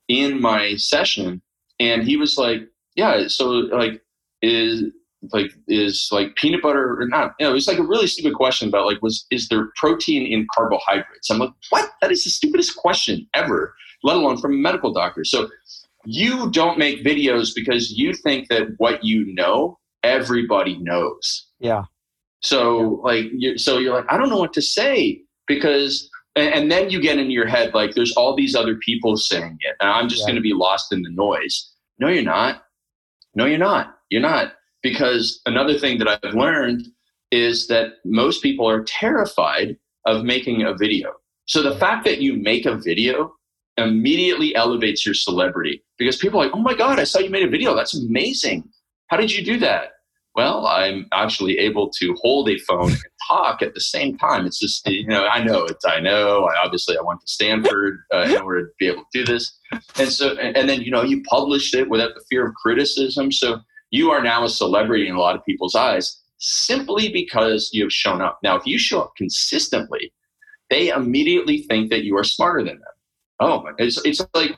in my session, and he was like, "Yeah, so like is like is like peanut butter or not you know it's like a really stupid question about like was is there protein in carbohydrates? I'm like what? That is the stupidest question ever let alone from a medical doctor. So you don't make videos because you think that what you know everybody knows. Yeah. So yeah. like you so you're like i don't know what to say because and, then you get in your head like there's all these other people saying it. And i'm just yeah. going to be lost in the noise. No you're not. No you're not. You're not because another thing that I've learned is that most people are terrified of making a video. So the fact that you make a video immediately elevates your celebrity because people are like, oh my God, I saw you made a video. That's amazing. How did you do that? Well, I'm actually able to hold a phone and talk at the same time. It's just, you know, I know it's, I know, I obviously I went to Stanford uh, in order to be able to do this. And so, and, and then, you know, you published it without the fear of criticism. So you are now a celebrity in a lot of people's eyes simply because you have shown up. Now, if you show up consistently, they immediately think that you are smarter than them. Oh, it's, it's like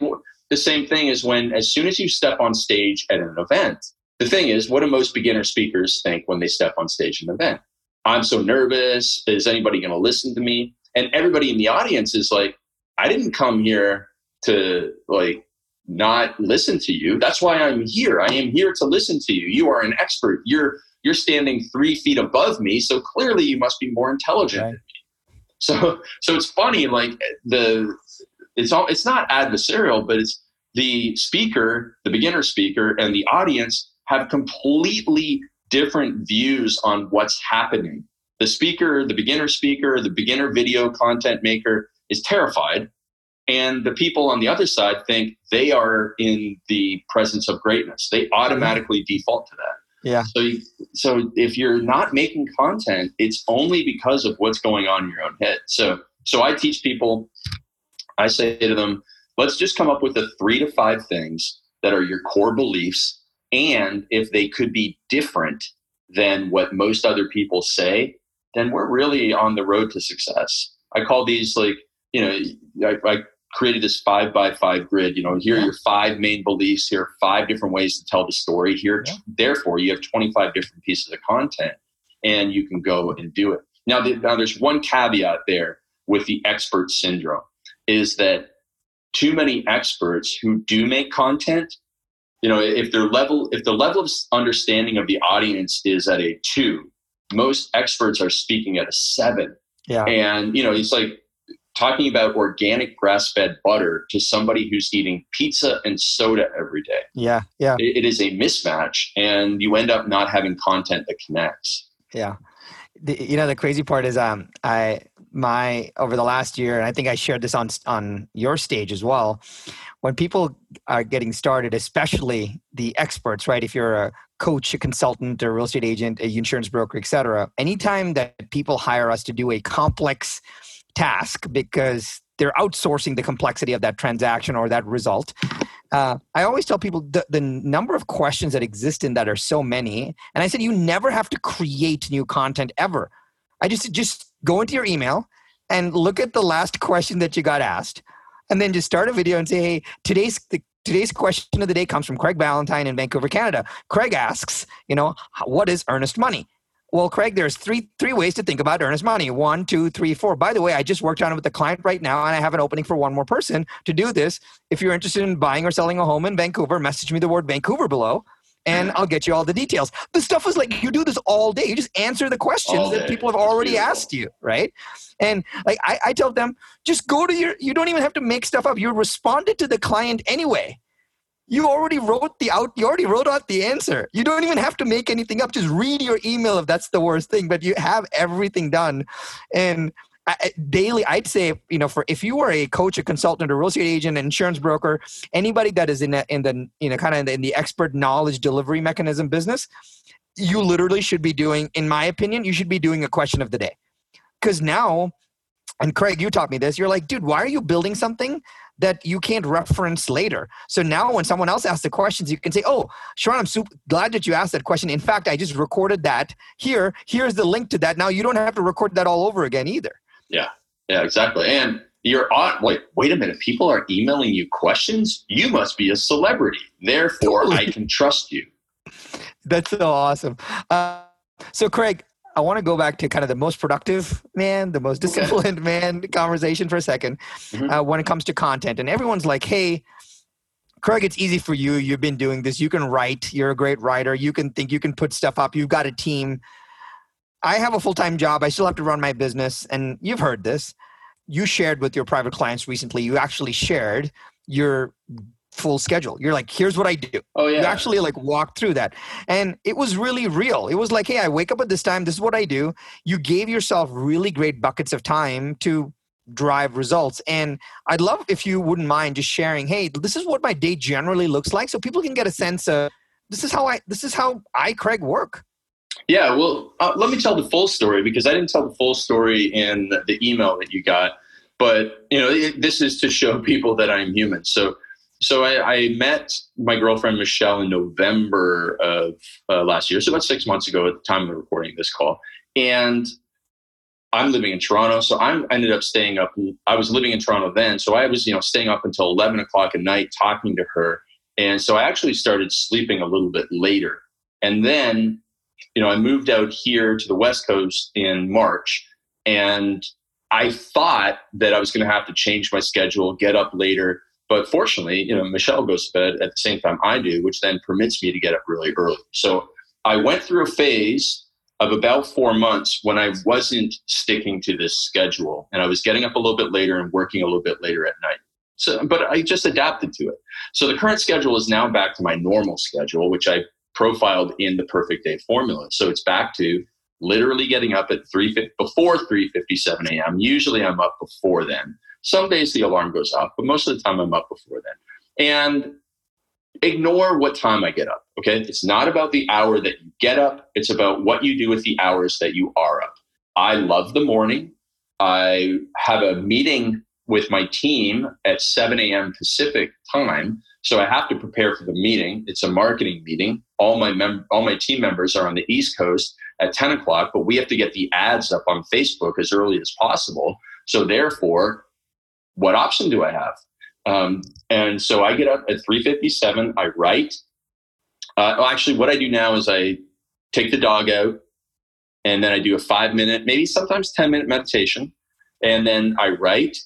the same thing as when, as soon as you step on stage at an event, the thing is, what do most beginner speakers think when they step on stage at an event? I'm so nervous. Is anybody going to listen to me? And everybody in the audience is like, I didn't come here to like not listen to you. That's why I'm here. I am here to listen to you. You are an expert. You're you're standing three feet above me, so clearly you must be more intelligent right. than me. So so it's funny, like the it's all it's not adversarial, but it's the speaker, the beginner speaker, and the audience have completely different views on what's happening. The speaker, the beginner speaker, the beginner video content maker is terrified. And the people on the other side think they are in the presence of greatness. They automatically default to that. Yeah. So, so if you're not making content, it's only because of what's going on in your own head. So, so I teach people. I say to them, let's just come up with the three to five things that are your core beliefs and if they could be different than what most other people say, then we're really on the road to success. I call these like, you know, I, I created this five by five grid. You know, here yeah. are your five main beliefs. Here are five different ways to tell the story. Here, yeah. therefore, you have 25 different pieces of content and you can go and do it. Now, the, now there's one caveat there with the expert syndrome is that too many experts who do make content you know if their level if the level of understanding of the audience is at a two most experts are speaking at a seven yeah and you know it's like talking about organic grass-fed butter to somebody who's eating pizza and soda every day. Yeah yeah. It, it is a mismatch and you end up not having content that connects. Yeah. The, you know the crazy part is um i my over the last year and i think i shared this on on your stage as well when people are getting started especially the experts right? If you're a coach a consultant a real estate agent a insurance broker etc anytime that people hire us to do a complex task because they're outsourcing the complexity of that transaction or that result uh, I always tell people the, the number of questions that exist in that are so many. And I said, you never have to create new content ever. I just, just go into your email and look at the last question that you got asked. And then just start a video and say, hey, today's, the, today's question of the day comes from Craig Ballantyne in Vancouver, Canada. Craig asks, you know, what is earnest money? Well, Craig, there's three three ways to think about earnest money. One, two, three, four. By the way, I just worked on it with a client right now, and I have an opening for one more person to do this. If you're interested in buying or selling a home in Vancouver, message me the word Vancouver below, and I'll get you all the details. The stuff is like you do this all day. You just answer the questions that people have already asked you, right? And like I, I tell them, just go to your. You don't even have to make stuff up. You responded to the client anyway you already wrote the out you already wrote out the answer. You don't even have to make anything up. Just read your email if that's the worst thing but you have everything done. And I, daily i'd say you know for if you are a coach a consultant a real estate agent an insurance broker anybody that is in, the, in the you know kind of in in the expert knowledge delivery mechanism business you literally should be doing in my opinion you should be doing a question of the day. Because now and craig you taught me this you're like dude why are you building something that you can't reference later. So now when someone else asks the questions, you can say, Oh, Sharon, I'm super glad that you asked that question. In fact, I just recorded that here. Here's the link to that. Now you don't have to record that all over again either. Yeah. Yeah, exactly. And you're on like, wait a minute, people are emailing you questions. You must be a celebrity. Therefore, totally. I can trust you. That's so awesome. Uh, so, Craig, I want to go back to kind of the most productive man, the most disciplined okay. man conversation for a 2nd mm-hmm. uh, when it comes to content. And everyone's like, hey, Craig, it's easy for you. You've been doing this. You can write. You're a great writer. You can think. You can put stuff up. You've got a team. I have a full time job. I still have to run my business. And you've heard this. You shared with your private clients recently. You actually shared your full schedule. You're like, here's what I do. Oh yeah. You actually like walk through that. And it was really real. It was like, hey, I wake up at this time, this is what I do. You gave yourself really great buckets of time to drive results. And I'd love if you wouldn't mind just sharing, hey, this is what my day generally looks like. So people can get a sense of this is how I this is how I, Craig, work. Yeah, well, uh, let me tell the full story because I didn't tell the full story in the email that you got. But you know, it, this is to show people that I'm human. So so I, I, met my girlfriend Michelle in November of uh, last year, so about six months ago at the time of recording this call. And I'm living in Toronto, so I ended up staying up. I was living in Toronto then, so I was you know staying up until 11 o'clock at night talking to her, and so I actually started sleeping a little bit later. And then, you know, I moved out here to the West Coast in March, and I thought that I was going to have to change my schedule, get up later. But fortunately, you know, Michelle goes to bed at the same time I do, which then permits me to get up really early. So I went through a phase of about four months when I wasn't sticking to this schedule and I was getting up a little bit later and working a little bit later at night. So, but I just adapted to it. So the current schedule is now back to my normal schedule, which I profiled in the perfect day formula. So it's back to literally getting up at 3 before 3:57 a.m. Usually I'm up before then. Some days the alarm goes off, but most of the time I'm up before then. And ignore what time I get up. Okay. It's not about the hour that you get up, it's about what you do with the hours that you are up. I love the morning. I have a meeting with my team at 7 a.m. Pacific time. So I have to prepare for the meeting. It's a marketing meeting. All my mem- all my team members are on the East Coast at 10 o'clock, but we have to get the ads up on Facebook as early as possible. So therefore, what option do I have? Um, and so I get up at 3:57. I write. Uh, well, actually, what I do now is I take the dog out, and then I do a five minute, maybe sometimes 10 minute meditation, and then I write,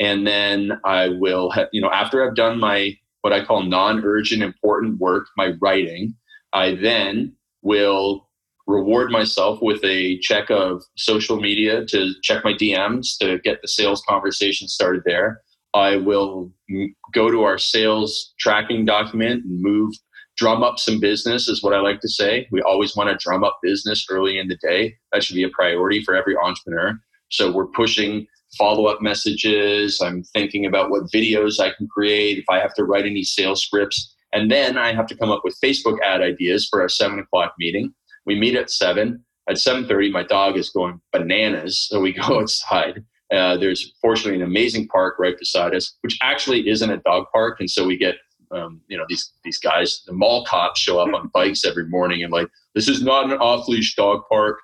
and then I will, you know, after I've done my what I call non-urgent important work, my writing, I then will reward myself with a check of social media to check my DMs to get the sales conversation started there. I will go to our sales tracking document and move, drum up some business, is what I like to say. We always want to drum up business early in the day. That should be a priority for every entrepreneur. So we're pushing follow up messages. I'm thinking about what videos I can create, if I have to write any sales scripts. And then I have to come up with Facebook ad ideas for our seven o'clock meeting. We meet at seven. At 7:30, my dog is going bananas, so we <laughs> go outside uh, there's fortunately an amazing park right beside us, which actually isn't a dog park, and so we get um, you know these these guys, the mall cops show up on <laughs> bikes every morning and like this is not an off leash dog park,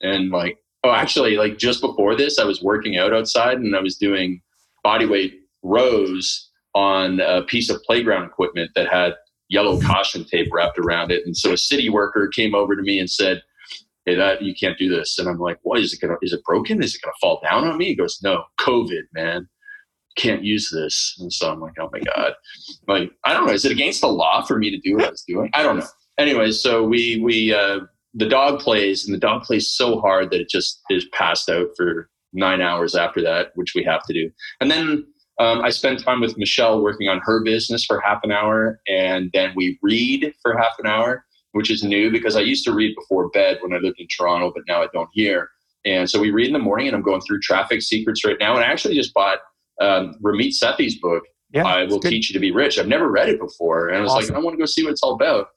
and like oh actually like just before this I was working out outside and I was doing body weight rows on a piece of playground equipment that had yellow caution tape wrapped around it, and so a city worker came over to me and said hey, that you can't do this. And I'm like, what is it gonna is it broken? Is it gonna fall down on me? He goes, No, COVID, man. Can't use this. And so I'm like, oh my God. Like, I don't know. Is it against the law for me to do what I was doing? I don't know. Anyway, so we we uh the dog plays and the dog plays so hard that it just is passed out for nine hours after that, which we have to do. And then um, I spend time with Michelle working on her business for half an hour, and then we read for half an hour which is new because I used to read before bed when I lived in Toronto, but now I don't here. And so we read in the morning, and I'm going through Traffic Secrets right now. And I actually just bought um, Ramit Sethi's book, yeah, I Will Teach You to Be Rich. I've never read it before. And I was awesome. like, I want to go see what it's all about.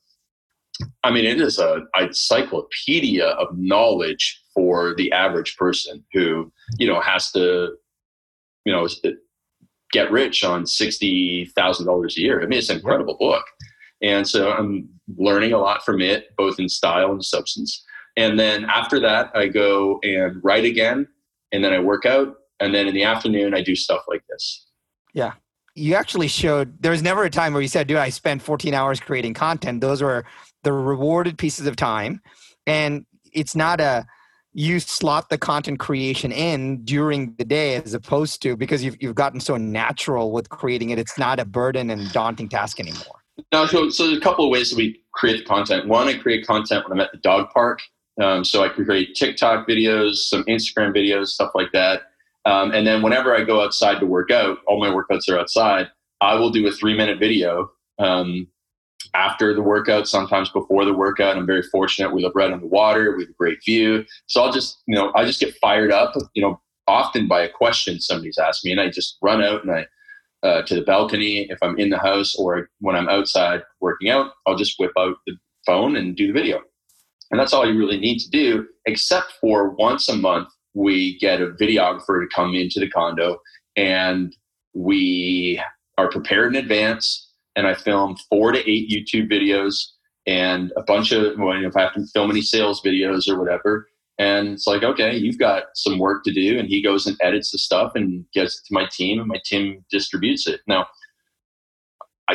I mean, it is a, a encyclopedia of knowledge for the average person who, you know, has to, you know, get rich on $60,000 a year. I mean, it's an incredible book. And so I'm learning a lot from it, both in style and substance. And then after that, I go and write again, and then I work out. And then in the afternoon, I do stuff like this. Yeah. You actually showed there was never a time where you said, dude, I spent 14 hours creating content. Those were the rewarded pieces of time. And it's not a, you slot the content creation in during the day as opposed to because you've, you've gotten so natural with creating it. It's not a burden and daunting task anymore. No, so, so there's a couple of ways that we create the content. One, I create content when I'm at the dog park. Um, so I can create TikTok videos, some Instagram videos, stuff like that. Um, and then whenever I go outside to work out, all my workouts are outside. I will do a three minute video um, after the workout, sometimes before the workout. I'm very fortunate. We live right on the water. We have a great view. So I'll just, you know, I just get fired up, you know, often by a question somebody's asked me, and I just run out and I uh, to the balcony. If I'm in the house or when I'm outside working out, I'll just whip out the phone and do the video. And that's all you really need to do, except for once a month, we get a videographer to come into the condo and we are prepared in advance. And I film four to eight YouTube videos and a bunch of, well, if I have to film any sales videos or whatever. And it's like, okay, you've got some work to do. And he goes and edits the stuff and gets it to my team, and my team distributes it. Now,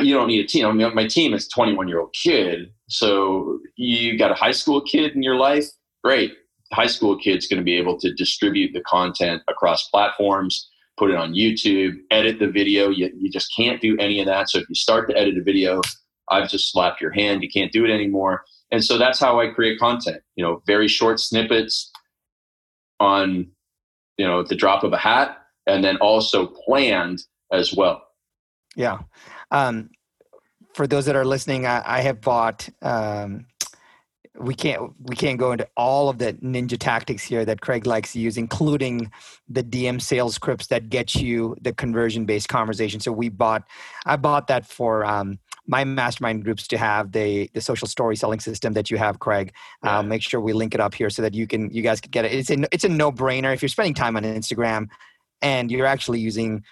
you don't need a team. I mean, my team is 21 year old kid. So you got a high school kid in your life. Great. high school kid's going to be able to distribute the content across platforms, put it on YouTube, edit the video. You, you just can't do any of that. So if you start to edit a video, I've just slapped your hand. You can't do it anymore. And so that's how I create content. You know, very short snippets on, you know, the drop of a hat, and then also planned as well. Yeah. Um, for those that are listening, I, I have bought. Um, we can't we can't go into all of the ninja tactics here that Craig likes to use, including the DM sales scripts that get you the conversion based conversation. So we bought, I bought that for um, my mastermind groups to have the the social story selling system that you have, Craig. Yeah. make sure we link it up here so that you can you guys can get it. It's a it's a no brainer if you're spending time on Instagram and you're actually using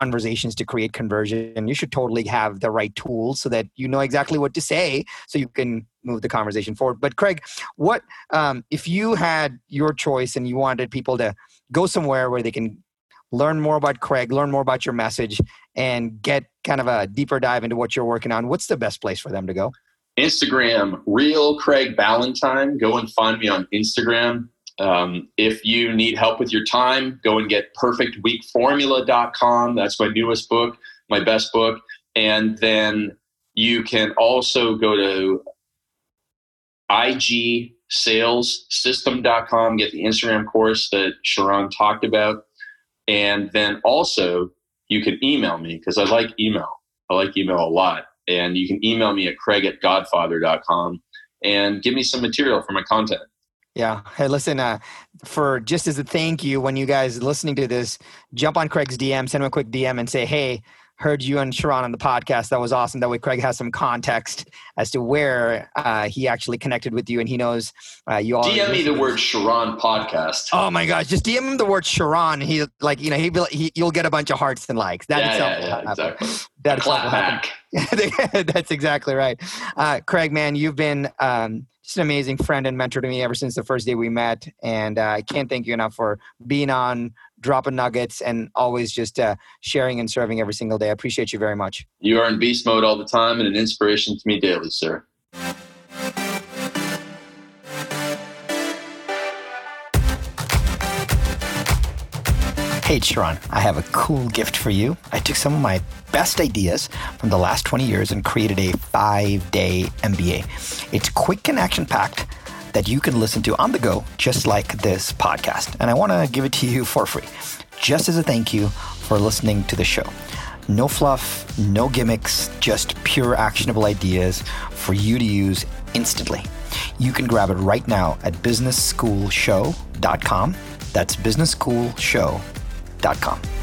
conversations to create conversion you should totally have the right tools so that you know exactly what to say so you can move the conversation forward. But craig what um, if you had your choice and you wanted people to go somewhere where they can learn more about craig learn more about your message and get kind of a deeper dive into what you're working on what's the best place for them to go? Instagram real craig ballantyne. Go and find me on instagram um, if you need help with your time, go and get perfectweekformula.com. That's my newest book, my best book. And then you can also go to igsalessystem.com, get the Instagram course that Sharran talked about. And then also you can email me because I like email. I like email a lot. And you can email me at craig at godfather.com and give me some material for my content. Yeah. Hey, listen, uh, for just as a thank you, when you guys listening to this, jump on Craig's DM, send him a quick DM and say, hey, heard you and Sharran on the podcast. That was awesome. That way, Craig has some context as to where uh, he actually connected with you, and he knows uh, you all. DM me the word Sharran podcast. Oh my gosh! Just DM him the word Sharran. He like you know he, he you'll get a bunch of hearts and likes. That yeah, itself yeah, yeah, exactly. <laughs> That back. <laughs> That's exactly right. Uh, Craig, man, you've been. Um, just an amazing friend and mentor to me ever since the first day we met. And uh, I can't thank you enough for being on, dropping nuggets, and always just uh, sharing and serving every single day. I appreciate you very much. You are in beast mode all the time and an inspiration to me daily, sir. Hey, Sharran, I have a cool gift for you. I took some of my best ideas from the last 20 years and created a five day MBA. It's quick and action packed that you can listen to on the go, just like this podcast. And I want to give it to you for free, just as a thank you for listening to the show. No fluff, no gimmicks, just pure actionable ideas for you to use instantly. You can grab it right now at businessschoolshow.com. That's businessschoolshow.com. Dot com.